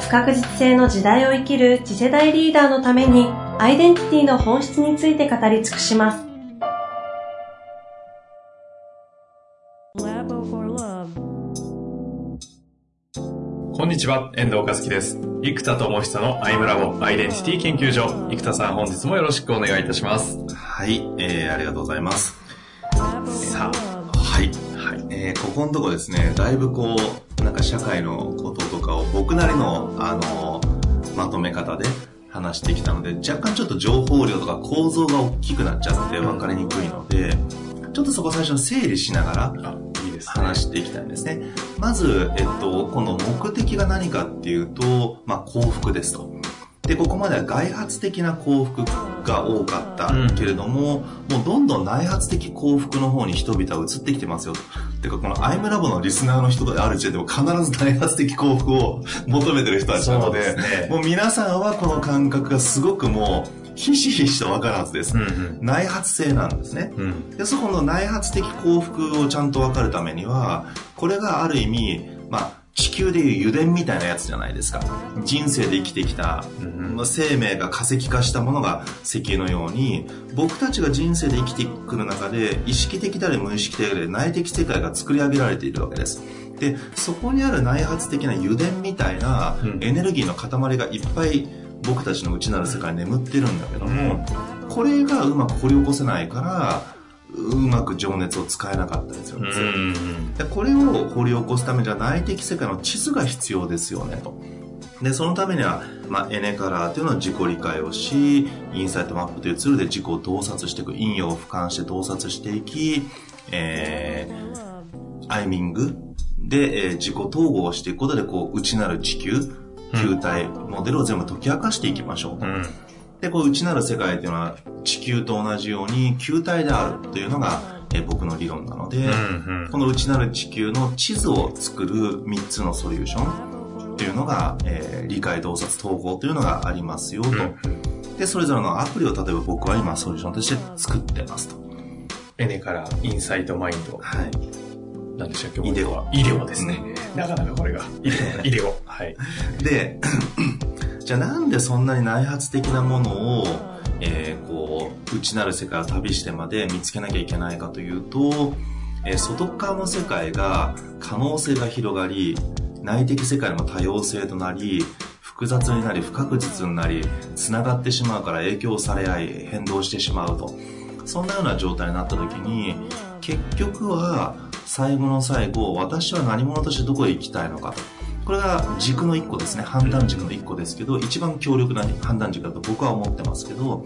不確実性の時代を生きる次世代リーダーのためにアイデンティティの本質について語り尽くします。こんにちは、遠藤和樹です。生田智久のアイムラボアイデンティティ研究所。生田さん、本日もよろしくお願いいたします。はい、えー、ありがとうございます。さあ、はい、はい。えー、ここのとこですね、だいぶこう、なんか社会のこととかを僕なりの、あの、まとめ方で話してきたので、若干ちょっと情報量とか構造が大きくなっちゃって分かりにくいので、ちょっとそこ最初に整理しながら、話していきたいんですね。まず、えっと、この目的が何かっていうと、まあ、幸福ですと。で、ここまでは外発的な幸福が多かったけれども、うん、もうどんどん内発的幸福の方に人々は移ってきてますよと。てか、このアイムラボのリスナーの人である時点でも必ず内発的幸福を求めてる人たちなので、ね、もう皆さんはこの感覚がすごくもう、ひしひしと分かるはずです。うんうん、内発性なんですね、うん、で。そこの内発的幸福をちゃんと分かるためには、これがある意味、まあ、地球でいう油田みたいなやつじゃないですか。人生で生きてきた、まあ、生命が化石化したものが石油のように、僕たちが人生で生きてくる中で、意識的であれ無意識的で内的世界が作り上げられているわけです。で、そこにある内発的な油田みたいなエネルギーの塊がいっぱい僕たちの内なる世界に眠ってるんだけども、これがうまく掘り起こせないから、うまく情熱を使えなかったりするんですよ。でこれを掘り起こすためには内的世界の地図が必要ですよねと。で、そのためには、まあ、エネカラーというのは自己理解をし、インサイトマップというツールで自己を洞察していく、引用を俯瞰して洞察していき、えー、アイミングで、えー、自己統合をしていくことで、こう、内なる地球、球体、モデルを全部解き明かしていきましょうと。うんで、こう内なる世界っていうのは地球と同じように球体であるというのが、え僕の理論なので、うんうん、この内なる地球の地図を作る3つのソリューションっていうのが、えー、理解洞察統合というのがありますよと、うん、で、それぞれのアプリを例えば僕は今ソリューションとして作ってますと。エネからインサイトマインド。はい。何でしたっけ？イデオ。イデオですね。うん、なかなかこれが。イデオ。イデオ。はい。で、じゃあなんでそんなに内発的なものを、えー、こう、内なる世界を旅してまで見つけなきゃいけないかというと、えー、外側の世界が可能性が広がり、内的世界の多様性となり、複雑になり不確実になり、繋がってしまうから影響され合い、変動してしまうと。そんなような状態になった時に、結局は最後の最後、私は何者としてどこへ行きたいのかと。これが軸の一個ですね。判断軸の一個ですけど、一番強力な判断軸だと僕は思ってますけど、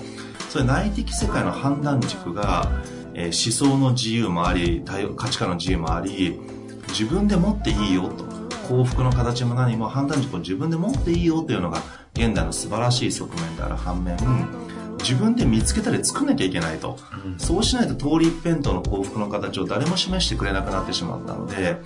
それ内的世界の判断軸が、えー、思想の自由もあり、価値観の自由もあり、自分で持っていいよと。幸福の形も何も判断軸を自分で持っていいよというのが現代の素晴らしい側面である反面、自分で見つけたり作んなきゃいけないと、うん、そうしないと通り一辺倒の幸福の形を誰も示してくれなくなってしまったので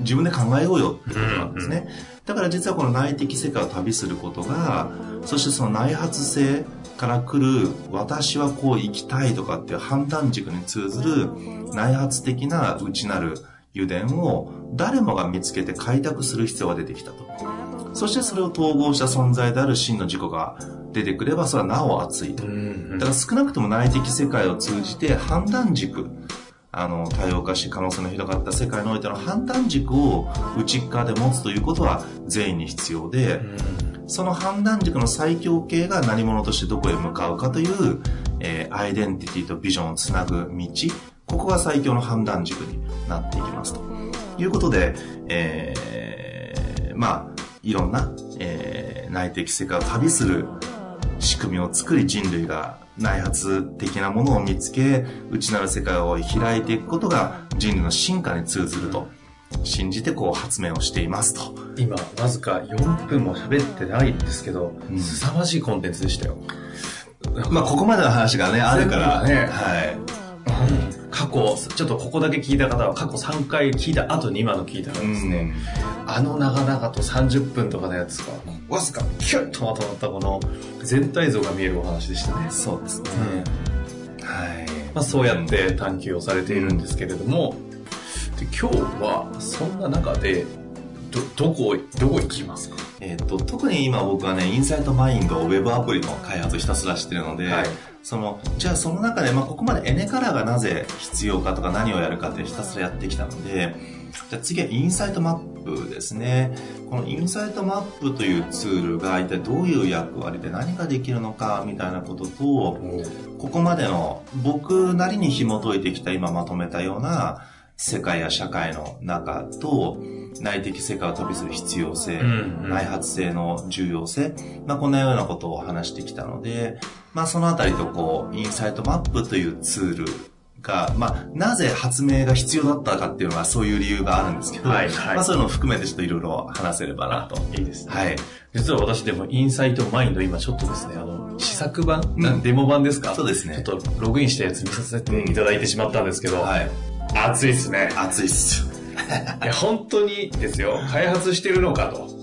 自分で考えようよってことなんですね。だから実はこの内的世界を旅することが、そしてその内発性から来る私はこう生きたいとかっていう判断軸に通ずる内発的な内なる油田を誰もが見つけて開拓する必要が出てきたと。そしてそれを統合した存在である真の自己が出てくればそれはなお熱いと。だから少なくとも内的世界を通じて判断軸、あの、多様化し可能性の広がった世界においての判断軸を内側で持つということは全員に必要で、その判断軸の最強形が何者としてどこへ向かうかという、えー、アイデンティティとビジョンをつなぐ道、ここが最強の判断軸になっていきますと。いうことで、えー、まあ、いろんな、えー、内的世界を旅する仕組みを作り人類が内発的なものを見つけ、内なる世界を開いていくことが人類の進化に通ずると信じてこう発明をしていますと。今、わずか4分も喋ってないんですけど、うん凄まじいコンテンツでしたよ。まあ、ここまでの話がね、あるから、ねはい。過去、ちょっとここだけ聞いた方は過去3回聞いた後に今の聞いたらですね、あの長々と30分とかのやつが、わずかキュッとまとまったこの全体像が見えるお話でしたね。うん。そうですね。はい。まあ、そうやって探求をされているんですけれども、で今日はそんな中で、ど、どこ、どこ行きますか？えっ、と、特に今僕はね、インサイトマインドウェブアプリの開発をひたすらしてるので、はいその、じゃあその中で、まあ、ここまでエネカラーがなぜ必要かとか何をやるかってひたすらやってきたので、じゃあ次はインサイトマップですね。このインサイトマップというツールが一体どういう役割で何ができるのかみたいなことと、ここまでの僕なりに紐解いてきた今まとめたような世界や社会の中と内的世界を旅する必要性、うんうん内発性の重要性、まあ、こんなようなことを話してきたので、まあ、そのあたりとこう、インサイトマップというツールが、まあ、なぜ発明が必要だったかっていうのはそういう理由があるんですけど、はいはいまあ、そういうのを含めてちょっといろいろ話せればなと。いいですね。はい。実は私でもインサイトマインド今ちょっとですね、あの、試作版、うんデモ版ですか？そうですねちょっとログインしたやつ見させていただいてしまったんですけど、はい。熱いですね。熱いっすよ。いや、本当にですよ、開発してるのかと。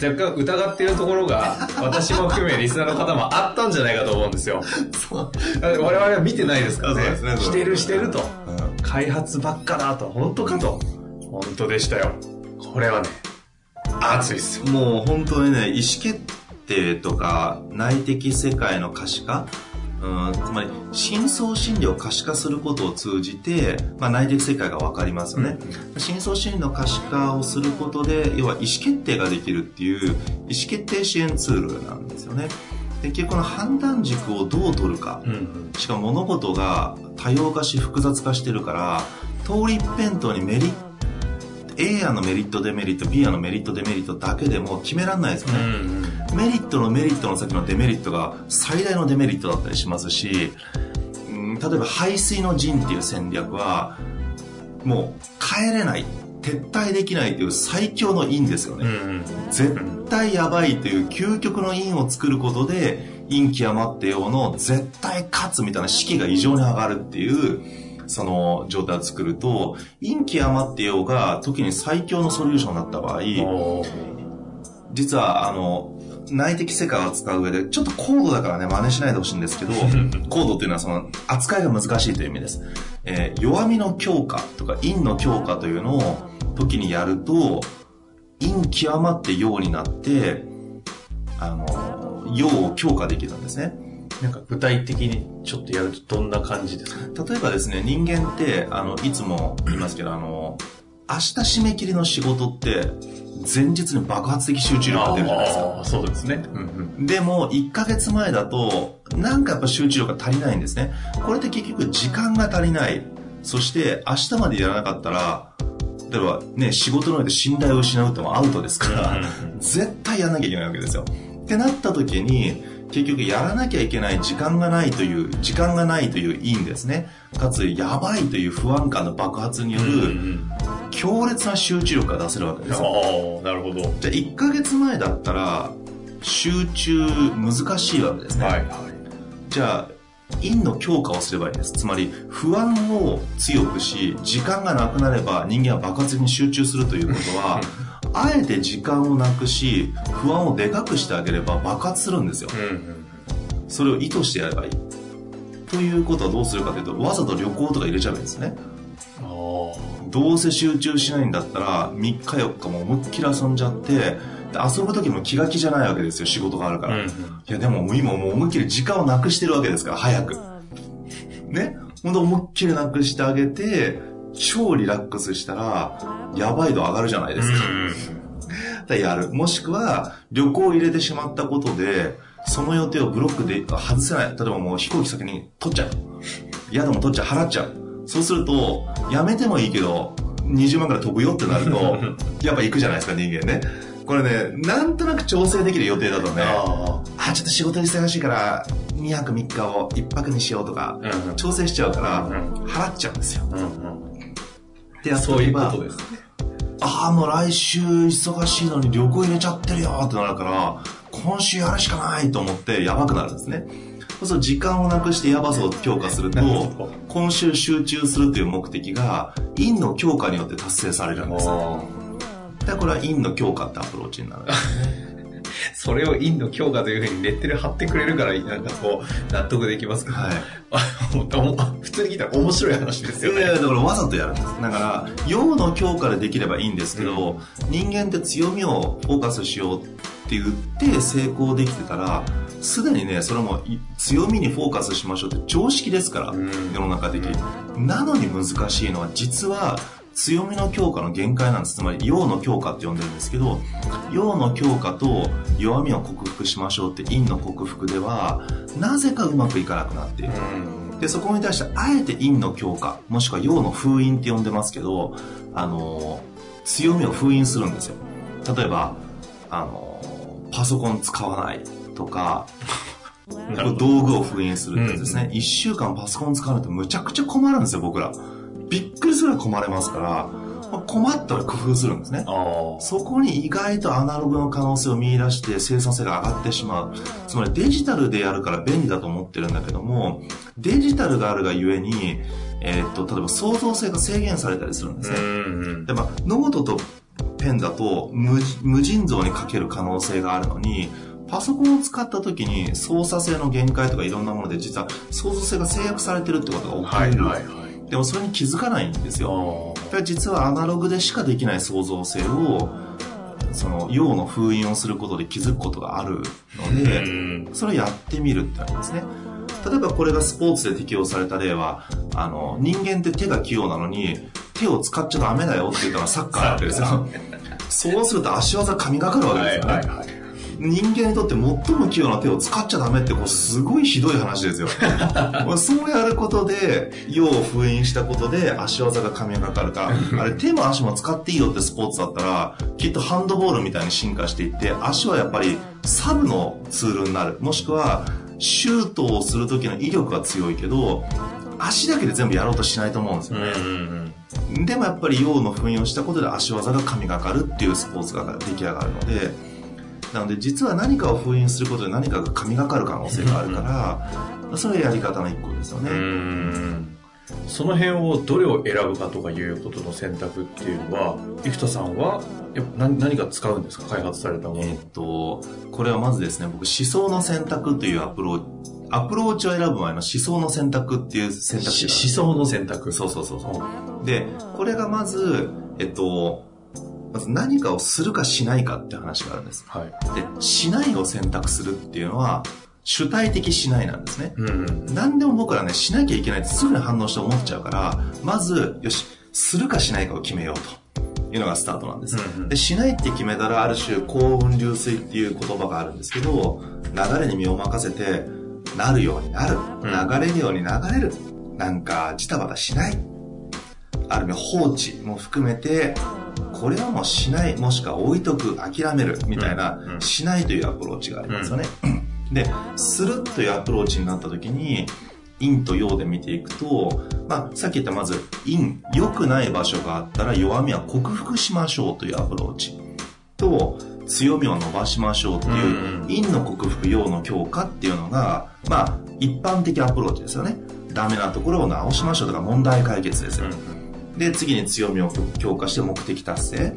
うん。若干疑っているところが、私も含めリスナーの方もあったんじゃないかと思うんですよ。そう。我々は見てないですからね。そうですねしてるしてると。うん開発ばっかだと。本当かと。本当でしたよ。これはね、熱いっすよ。もう本当にね、意思決定とか内的世界の可視化、うん、つまり深層心理を可視化することを通じて、まあ、内的世界が分かりますよね、深層心理の可視化をすることで要は意思決定ができるっていう意思決定支援ツールなんですよね。で結局この判断軸をどう取るか、うんうん。しかも物事が多様化し複雑化してるから通り一辺倒にメリット A 案のメリットデメリット B 案のメリットデメリットだけでも決められないですよね、メリットのメリットの先のデメリットが最大のデメリットだったりしますし、うん、例えば排水の陣っていう戦略はもう帰れない撤退できないという最強の因ですよね、うんうん。絶対やばいという究極の因を作ることで陰極まってようの絶対勝つみたいな士気が異常に上がるっていうその状態を作ると陰極まってようが時に最強のソリューションになった場合実はあの内的世界を扱う上でちょっと高度だからね真似しないでほしいんですけど 高度っていうのはその扱いが難しいという意味です、えー弱みの強化とか陰の強化というのを時にやると陰極まって陽になってあの陽を強化できるんですねなんか具体的にちょっとやるとどんな感じですか？例えばですね人間ってあのいつも言いますけどあの明日締め切りの仕事って前日に爆発的集中力が出るじゃないですかそうですね。うんうん。でも、1ヶ月前だと、なんかやっぱ集中力が足りないんですね。これって結局時間が足りない。そして、明日までやらなかったら、例えばね、仕事の上で信頼を失うってもアウトですから、絶対やらなきゃいけないわけですよ。ってなった時に、結局やらなきゃいけない時間がないという、時間がないという因ですね。かつ、やばいという不安感の爆発による、ん。強烈な集中力が出せるわけですよ。ああ、なるほど。じゃあ1ヶ月前だったら集中難しいわけですね、はいはい。じゃあ陰の強化をすればいいですつまり不安を強くし時間がなくなれば人間は爆発的に集中するということは あえて時間をなくし不安をでかくしてあげれば爆発するんですよ。うんうん。それを意図してやればいい。ということはどうするかというとわざと旅行とか入れちゃえばいいんですね。どうせ集中しないんだったら3日4日も思いっきり遊んじゃってで遊ぶ時も気が気じゃないわけですよ仕事があるから、うんうん。いやでも今もう思いっきり時間をなくしてるわけですから早く。ね？ほんと思いっきりなくしてあげて超リラックスしたらやばい度上がるじゃないですか、でやる。もしくは旅行を入れてしまったことでその予定をブロックで外せない。例えばもう飛行機先に取っちゃう。宿も取っちゃう。払っちゃう。そうするとやめてもいいけど20万から飛ぶよってなると やっぱ行くじゃないですか人間ね。これねなんとなく調整できる予定だとねああちょっと仕事忙しいから2泊3日を1泊にしようとかあ。うんうん。調整しちゃうからうん。払っちゃうんですよ。うんうん。ってやってそういうことですね。ああ、もう来週忙しいのに旅行入れちゃってるよってなるから、今週やるしかないと思ってやばくなるんですね。そうすると時間をなくしてやばさを強化すると今週集中するという目的が、陰の強化によって達成されるんです。だからこれは陰の強化ってアプローチになる。それを陰の強化というふうにレッテル貼ってくれるから、なんかこう、納得できますけど。はい。あ普通に聞いたら面白い話ですよね。いやいやだからわざとやるんです。だから、陽の強化でできればいいんですけど、人間って強みをフォーカスしようって言って成功できてたら、すでにね、それもい強みにフォーカスしましょうって常識ですから、ん世の中的に。なのに難しいのは、実は強みの強化の限界なんです。つまり、陽の強化って呼んでるんですけど、陽の強化と弱みを克服しましょうって陰の克服では、なぜかうまくいかなくなっている。うん。で、そこに対して、あえて陰の強化、もしくは陽の封印って呼んでますけど、あのー強みを封印するんですよ。例えば、あのーパソコン使わないとか、道具を封印するってやつですね。一、週間パソコン使わないとむちゃくちゃ困るんですよ、僕ら。びっくりするぐらい困れますから、まあ困ったら工夫するんですね。そこに意外とアナログの可能性を見出して生産性が上がってしまう。つまりデジタルでやるから便利だと思ってるんだけども、デジタルがあるがゆえに、えーっと、例えば創造性が制限されたりするんですね。で、まあ、ノートとペンだと無無尽蔵に書ける可能性があるのに、パソコンを使った時に操作性の限界とかいろんなもので実は創造性が制約されてるってことが起きる。はいはいはい。でもそれに気づかないんですよ。あだから実はアナログでしかできない創造性をその陽の封印をすることで気づくことがあるので、うん。それをやってみるってありますね例えばこれがスポーツで適用された例はあの人間って手が器用なのに手を使っちゃダメだよって言ったのはサッカーなわけですよそうすると足技神がかるわけですよね、はいはいはい。人間にとって最も器用な手を使っちゃダメってこうすごいひどい話ですよ。ま あそうやることで陽を封印したことで足技が神がかるか。らあれ手も足も使っていいよってスポーツだったらきっとハンドボールみたいに進化していって足はやっぱりサブのツールになる。もしくはシュートをする時の威力は強いけど足だけで全部やろうとしないと思うんですよね、うんでもやっぱり陽の封印をしたことで足技が神がかるっていうスポーツが出来上がるのでなので実は何かを封印することで何かが神がかる可能性があるからそれはやり方の一個ですよね、うん。うん。その辺をどれを選ぶかとかいうことの選択っていうのは、生田さんはやっぱ何何か使うんですか？開発されたもの。えーっとこれはまずですね僕思想の選択というアプローチアプローチを選ぶ前の思想の選択っていう選択肢思想の選択。そうそうそうそうでこれがまずえっとまず何かをするかしないかって話があるんですはい。で、しないを選択するっていうのは、主体的しないなんですね。うんうん。何でも僕らね、しなきゃいけないってすぐに反応して思っちゃうから、まず、よし、するかしないかを決めようというのがスタートなんです。うんうんで、しないって決めたら、ある種、行雲流水っていう言葉があるんですけど、流れに身を任せて、なるようになる。うん流れるように流れる。なんか、ジタバタしない。ある意味、放置も含めて、これはもうしない、もしくは置いとく、諦める、みたいな、うんうんしないというアプローチがありますよね。で、するというアプローチになった時に、陰と陽で見ていくと、まあ、さっき言ったまず、陰、良くない場所があったら弱みは克服しましょうというアプローチ。と、強みを伸ばしましょうっていう、うん陰の克服、陽の強化っていうのが、まあ、一般的アプローチですよね。ダメなところを直しましょうとか問題解決ですよ。で、次に強みを強化して目的達成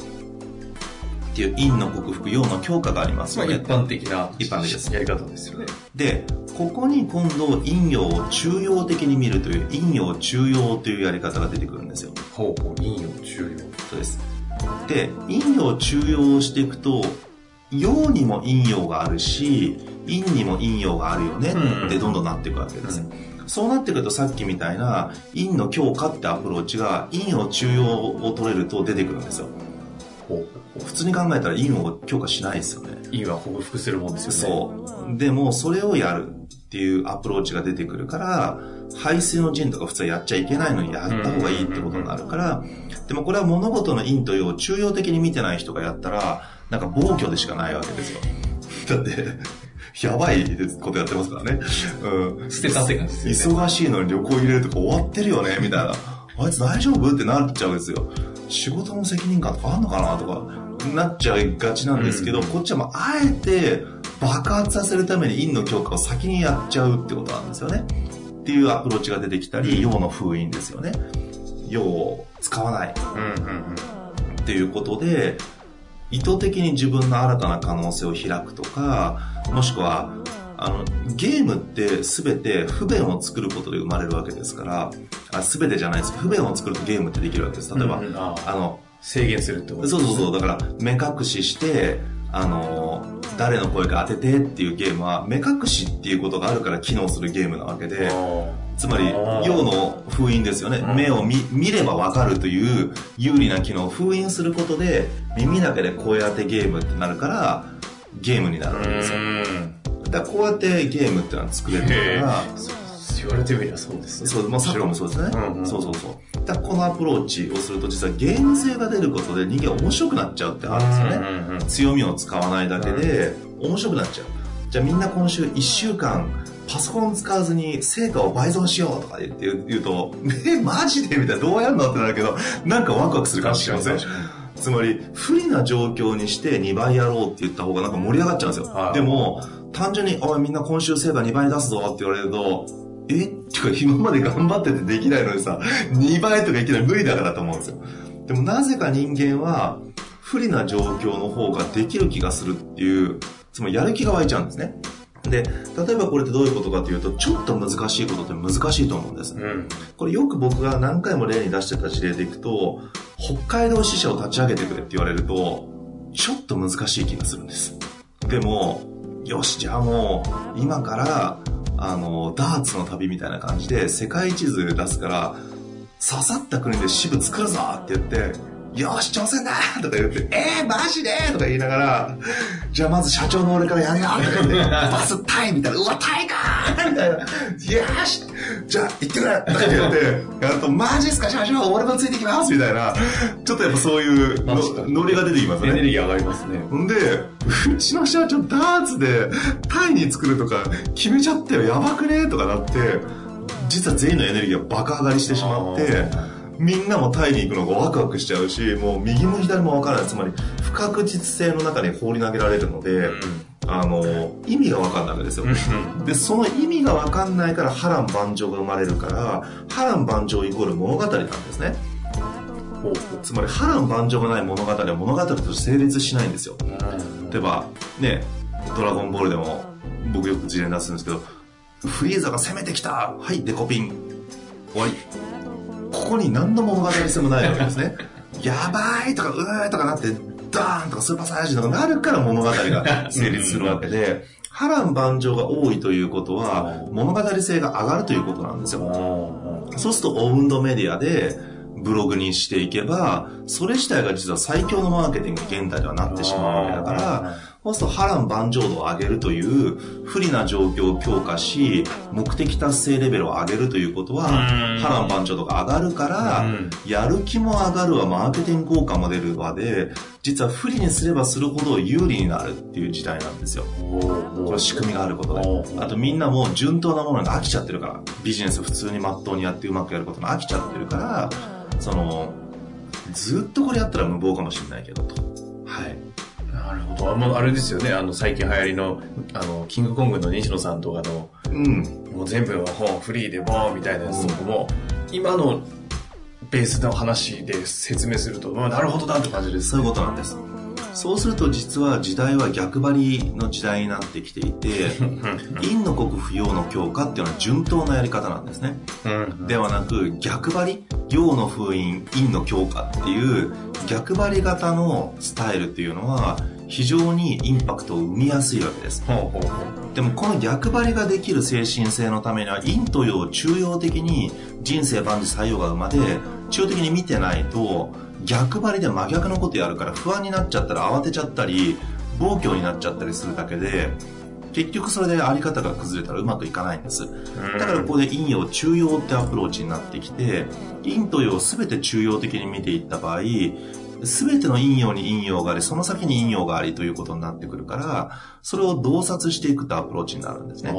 っていう陰の克服、陽の強化がありますまあよね。一般的な一般的ですやり方ですよね。で、ここに今度陰陽を中庸的に見るという陰陽中庸というやり方が出てくるんですよ。ほうほう、陰陽中そうです。で、陰陽中庸をしていくと、陽にも陰陽があるし、陰にも陰陽があるよねうんってどんどんなっていくわけです。そうなってくるとさっきみたいな陰の強化ってアプローチが陰陽中庸を取れると出てくるんですよ。普通に考えたら陰を強化しないですよね。陰は克服するもんですよね。そう。でも、それをやるっていうアプローチが出てくるから、排水の陣とか普通はやっちゃいけないのにやった方がいいってことになるから、でもこれは物事の陰と陽を中庸的に見てない人がやったら、なんか暴挙でしかないわけですよ。だって、やばいことやってますからね。うん。捨てたって感じですよね。忙しいのに旅行入れるとか終わってるよね、みたいな。あいつ大丈夫ってなっちゃうんですよ。仕事の責任感とかあんのかなとか、なっちゃいがちなんですけど、うん、こっちはもうあえて爆発させるために陰の強化を先にやっちゃうってことなんですよね。っていうアプローチが出てきたり、陽の封印ですよね。陽を使わない。っていうことで、意図的に自分の新たな可能性を開くとか、もしくは、あの、ゲームって全て不便を作ることで生まれるわけですから、あ全てじゃないです不便を作るとゲームってできるわけです。例えば、うん、あの、制限するってことそうそうそう。だから、目隠しして、あの、誰の声か当ててっていうゲームは、目隠しっていうことがあるから機能するゲームなわけで、つまり、陽の封印ですよね。目を見見ればわかるという有利な機能を封印することで、耳だけで声当てゲームってなるから、ゲームになるわけですよ。だからこうやってゲームってのは作れるから、言われてみればそうですね。そう、まあ、サッカーもそうですね。うんうん、そうそうそう。だこのアプローチをすると、実はゲーム性が出ることで人間面白くなっちゃうってあるんですよね。うんうんうん、強みを使わないだけで、面白くなっちゃう。じゃあみんな今週1週間、パソコン使わずに成果を倍増しようとか言って言うと、え、マジで？みたいな、どうやるのってなるけど、なんかワクワクするかもしれません。つまり、不利な状況にして2倍やろうって言った方がなんか盛り上がっちゃうんですよ。でも、単純に、おいみんな今週成果2倍出すぞって言われると、え？っていうか今まで頑張っててできないのにさ、2倍とかいきなり無理だからと思うんですよ。でもなぜか人間は、不利な状況の方ができる気がするっていう、つまりやる気が湧いちゃうんですね。で、例えばこれってどういうことかというと、ちょっと難しいことって難しいと思うんです。うん、これよく僕が何回も例に出してた事例でいくと、北海道支社を立ち上げてくれって言われると、ちょっと難しい気がするんです。でも、よし、じゃあもう、今から、あの、ダーツの旅みたいな感じで、世界地図出すから、刺さった国で支部作るぞって言って、よし、挑戦だとか言って、えー、マジでとか言いながら、じゃあまず社長の俺からやるよとか言って、バスタイみたいな、うわ、タイかみたいな、よしじゃあ行ってくれとか言って、やると、マジっすか社長俺もついてきますみたいな、ちょっとやっぱそういうノリが出てきますね。エネルギー上がりますね。ほんで、うちの社長ダーツでタイに作るとか決めちゃったよ、やばくねとかなって、実は全員のエネルギーが爆上がりしてしまって、みんなもタイに行くのがワクワクしちゃうし、もう右も左も分からない。つまり、不確実性の中に放り投げられるので、うん、あの、意味が分かんないわけですよ。で、その意味が分かんないから波乱万丈が生まれるから、波乱万丈イコール物語なんですね。つまり波乱万丈がない物語は物語として成立しないんですよ。例えば、ね、ドラゴンボールでも僕よく事例出すんですけど、フリーザが攻めてきたはいデコピン終わりここに何の物語性もないわけですね。やばいとかうーとかなってダーンとかスーパーサイヤ人とかなるから物語が成立するわけで波乱万丈が多いということは物語性が上がるということなんですよ。そうするとオウンドメディアでブログにしていけば、それ自体が実は最強のマーケティング現代ではなってしまうわけだから、そうすると波乱万丈度を上げるという不利な状況を強化し、目的達成レベルを上げるということは、波乱万丈度が上がるから、やる気も上がるわ、マーケティング効果も出るわで、実は不利にすればするほど有利になるっていう時代なんですよ。これ仕組みがあることで。あとみんなも順当なものに飽きちゃってるから、ビジネス普通にまっとうにやってうまくやることに飽きちゃってるから、その、ずっとこれやったら無謀かもしれないけどと。はい。なるほど。あもうあれですよね。あの、最近流行りの、あの、キングコングの西野さんとかの、うん。もう全部本フリーでボーンみたいなやつとかも、うん、今のベースの話で説明すると、まあ、なるほどなって感じです、そういうことなんです。そうすると実は時代は逆張りの時代になってきていて、陰の国不要の強化っていうのは順当なやり方なんですね。ではなく逆張り、陽の封印、陰の強化っていう逆張り型のスタイルっていうのは非常にインパクトを生みやすいわけです。でもこの逆張りができる精神性のためには陰と陽を中庸的に人生万事採用が生まで中央的に見てないと逆張りで真逆のことやるから不安になっちゃったら慌てちゃったり暴挙になっちゃったりするだけで結局それであり方が崩れたらうまくいかないんです。だからここで陰陽中庸ってアプローチになってきて、陰と陽を全て中庸的に見ていった場合、全ての陰陽に陰陽があり、その先に陰陽がありということになってくるから、それを洞察していくってアプローチになるんですね。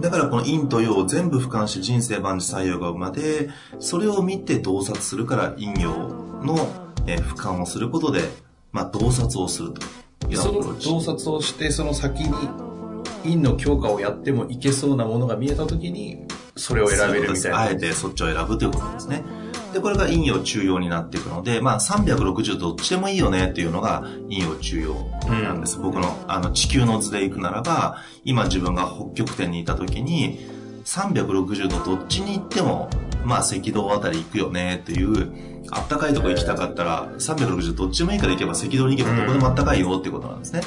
だからこの陰と陽を全部俯瞰して人生万事採用が生むまで、それを見て洞察するから陰陽の、えー俯瞰をすることで、まあ洞察をするというアプローチ。洞察をして、その先に陰の強化をやってもいけそうなものが見えたときに、それを選べるみたいな。あえてそっちを選ぶということですね。で、これが陰陽中陽になっていくので、まあ360どっちでもいいよねっていうのが陰陽中陽なんです。僕のあの地球の図で行くならば、今自分が北極点にいた時に、360度どっちに行っても、まあ赤道あたり行くよねっていう、あったかいとこ行きたかったら、360どっちでもいいから行けば赤道に行けばどこでもあったかいよっていうことなんですね。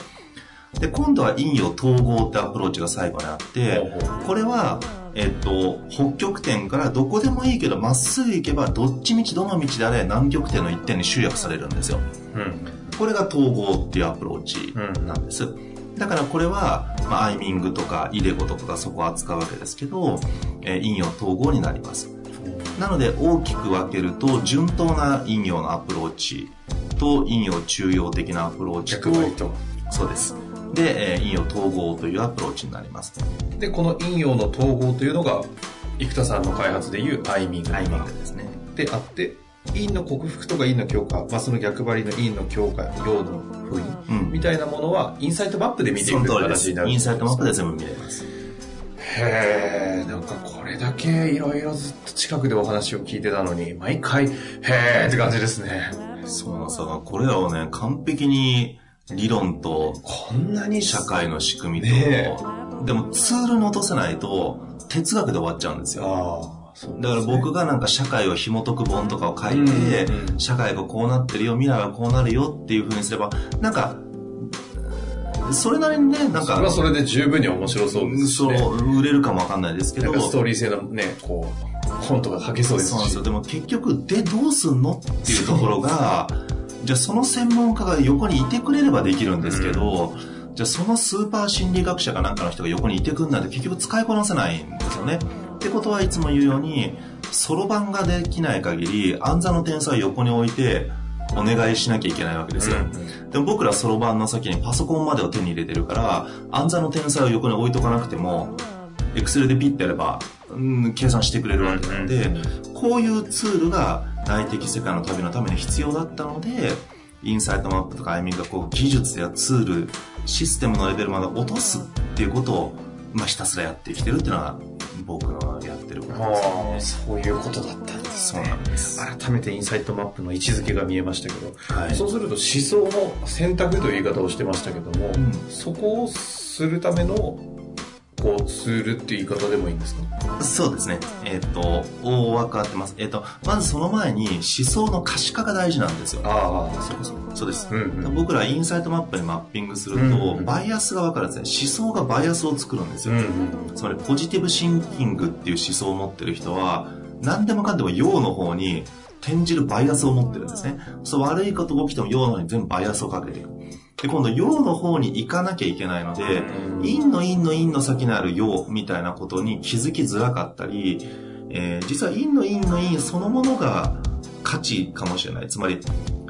で、今度は陰陽統合ってアプローチが最後にあって、これは、えっと、北極点からどこでもいいけど、まっすぐ行けば、どっちみちどの道であれ、南極点の一点に集約されるんですよ。うん。これが統合っていうアプローチなんです。だからこれは、まあ、アイミングとかイデゴとかがそこを扱うわけですけど、えー陰陽統合になります。なので大きく分けると、順当な陰陽のアプローチと陰陽中陽的なアプローチと。そうです。で、えー陰陽統合というアプローチになります。で、この陰陽の統合というのが、生田さんの開発でいうアイミングアイミングですね。であって、陰の克服とか陰の強化、まあ、その逆張りの陰の強化、陽の封印うんみたいなものは、インサイトマップで見ていくその通りです。形になる。インサイトマップで全部見れます。へえ、なんかこれだけいろいろずっと近くでお話を聞いてたのに、毎回、へえって感じですね。そうなんですよ。これらをね、完璧に理論とこんなに社会の仕組みと、ねでもツールに落とせないと哲学で終わっちゃうんですよ。だから僕がなんか社会を紐解く本とかを書いて、社会がこうなってるよ、未来はこうなるよっていう風にすれば、なんか、それなりにね、なんかそれは、それで十分に面白そうですし、そね。う、売れるかもわかんないですけど、ストーリー性のね、こう、本とか書けそうですしそうなんですよ。。でも結局、で、どうすんのっていうところが、じゃあその専門家が横にいてくれればできるんですけど、じゃあそのスーパー心理学者かなんかの人が横にいてくんないと結局使いこなせないんですよね。ってことはいつも言うように、そろばんができない限り、暗座の天才を横に置いて、お願いしなきゃいけないわけですよ。でも僕らそろばんの先にパソコンまでを手に入れてるから、暗座の天才を横に置いとかなくても、エクセルでピッてやれば、うん、計算してくれるわけなので、こういうツールが内的世界の旅のために必要だったので、インサイトマップとかアイミングがこう技術やツール、システムのレベルまで落とすっていうことを、まあ、ひたすらやってきてるっていうのが僕のやってることですね。そういうことだったんですそうね。なんです。改めてインサイトマップの位置づけが見えましたけど、はいそうすると思想の選択という言い方をしてましたけども、んそこをするためのこうツールっていう言い方でもいいんですか？そうですね。えっ、と、大枠合ってます。えっ、と、まずその前に思想の可視化が大事なんですよ。ああ、そうかそうそうです。うんうん僕らインサイトマップにマッピングすると、うんうんバイアスが分かるんですね。思想がバイアスを作るんですよ。うんうんつまりポジティブシンキングっていう思想を持ってる人は、何でもかんでも陽の方に転じるバイアスを持ってるんですね。そう悪いことが起きても陽の方に全部バイアスをかけていく。で、今度陽の方に行かなきゃいけないので、陰の陰の陰の先にある陽みたいなことに気づきづらかったり、えー実は陰の陰の陰そのものが価値かもしれない。つまり、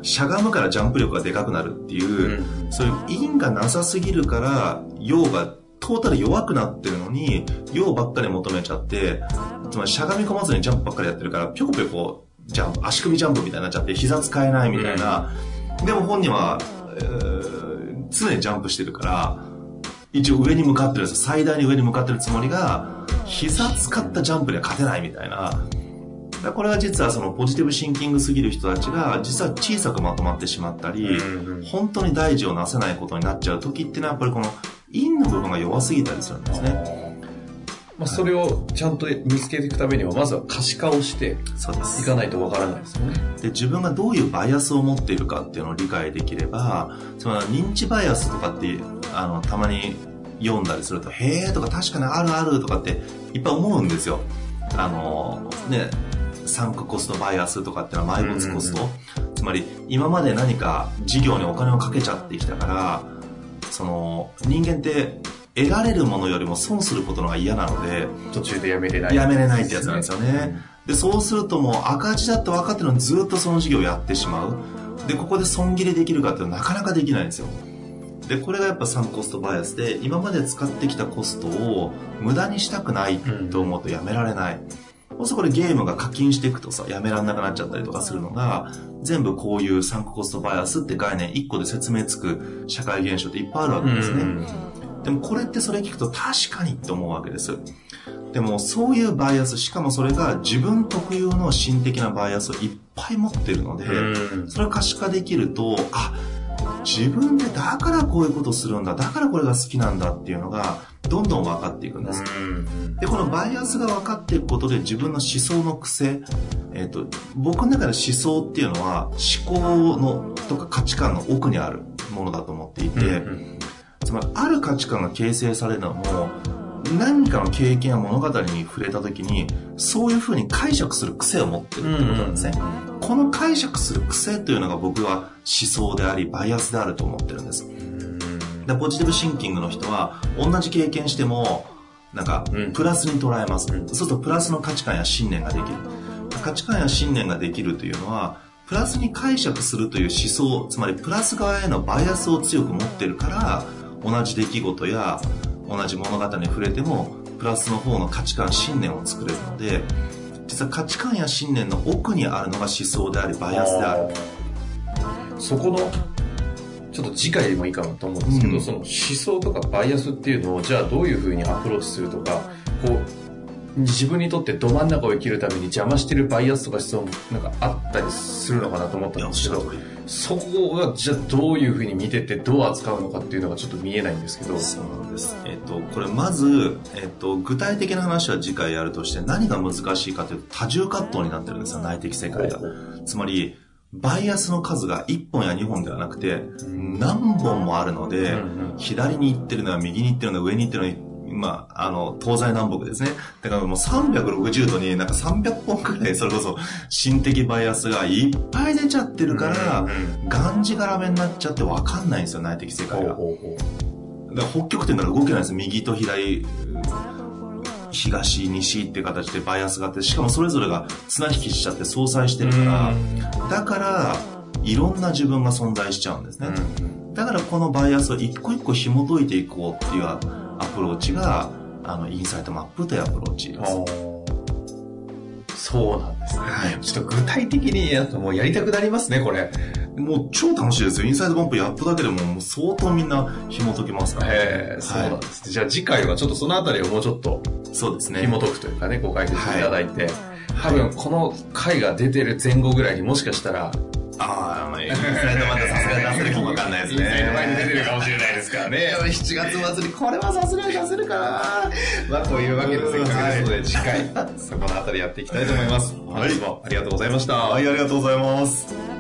しゃがむからジャンプ力がでかくなるっていう、そういう陰がなさすぎるから、陽がトータル弱くなってるのに、陽ばっかり求めちゃって、つまりしゃがみ込まずにジャンプばっかりやってるから、ぴょこぴょこジャンプ、足首ジャンプみたいになっちゃって、膝使えないみたいな。でも本人は、えー常にジャンプしてるから、一応上に向かってる。最大に上に向かってるつもりが、膝使ったジャンプには勝てないみたいな。だこれは実はそのポジティブシンキングすぎる人たちが実は小さくまとまってしまったり、本当に大事をなせないことになっちゃう時っていうのはやっぱりこの陰の部分が弱すぎたりするんですね。まあ、それをちゃんと見つけていくためには、まずは可視化をしてい。かないとわからないですよね。で、自分がどういうバイアスを持っているかっていうのを理解できれば、その認知バイアスとかって、あの、たまに読んだりすると、へーとか確かにあるあるとかっていっぱい思うんですよ。あの、ね、サンクコストバイアスとかっていうのは埋没コスト。つまり、今まで何か事業にお金をかけちゃってきたから、その、人間って得られるものよりも損することの方が嫌なので、途中でやめれない。やめれないってやつなんですよね。で、そうするともう赤字だって分かってるのにずっとその事業をやってしまう。で、ここで損切りできるかっていうのはなかなかできないんですよ。で、これがやっぱサンコストバイアスで、今まで使ってきたコストを無駄にしたくないと思うとやめられない。もしこれゲームが課金していくとさ、やめられなくなっちゃったりとかするのが、全部こういうサンクコストバイアスって概念1個で説明つく社会現象っていっぱいあるわけですね。でもこれってそれ聞くと確かにって思うわけです。でもそういうバイアス、しかもそれが自分特有の心的なバイアスをいっぱい持ってるので、それを可視化できると、あ、自分でだからこういうことするんだ、だからこれが好きなんだっていうのが、どんどん分かっていくんです。で、このバイアスが分かっていくことで自分の思想の癖、えっ、ー、と、僕の中で思想っていうのは思考のとか価値観の奥にあるものだと思っていて、つまりある価値観が形成されるのも、何かの経験や物語に触れた時にそういうふうに解釈する癖を持ってるってことなんですね、この解釈する癖というのが僕は思想でありバイアスであると思ってるんです。でポジティブシンキングの人は同じ経験してもなんかプラスに捉えます、うん、そうするとプラスの価値観や信念ができる。価値観や信念ができるというのはプラスに解釈するという思想つまりプラス側へのバイアスを強く持ってるから同じ出来事や同じ物語に触れてもプラスの方の価値観信念を作れるので実は価値観や信念の奥にあるのが思想でありバイアスである。そこのちょっと次回でもいいかなと思うんですけど、うん、その思想とかバイアスっていうのをじゃあどういうふうにアプローチするとかこう自分にとってど真ん中を生きるために邪魔してるバイアスとか思想もなんかあったりするのかなと思ったんですけどそこはじゃあどういうふうに見ててどう扱うのかっていうのがちょっと見えないんですけど。そうなんです。えっ、とこれまず、えっ、と具体的な話は次回やるとして何が難しいかというと多重葛藤になってるんですよ内的世界が。つまりバイアスの数が1本や2本ではなくて何本もあるので、左に行ってるのは右に行ってるのは上に行ってるのはまあ、あの、東西南北ですね。だからもう360度になんか300本くらい、それこそ、心的バイアスがいっぱい出ちゃってるから、がんじがらめになっちゃってわかんないんですよ、内的世界が。だから北極点から動けないんです右と左、東、西っていう形でバイアスがあって、しかもそれぞれが綱引きしちゃって相殺してるから、だから、いろんな自分が存在しちゃうんですね。だからこのバイアスを一個一個紐解いていこうっていうアプローチが、あの、インサイトマップというアプローチです。そうなんですね。はい。ちょっと具体的にやもうやりたくなりますね、これ。もう超楽しいですよ。インサイトマップやっただけでももう相当みんな紐解けますから、ね。へえ、そうなんです、ね、じゃあ次回はちょっとそのあたりをもうちょっと。そうですね。紐解くというかね、ご解説いただいて。はい、多分この回が出てる前後ぐらいにもしかしたら、ああ、まあ、インサイドまださすがに出せるかもわかんないですね。インサイド前に出てるかもしれないですからね。7月末にこれはさすがに出せるかな。まあ、というわけですので、次回、そこのあたりやっていきたいと思います。本日もありがとうございました。はい、ありがとうございます。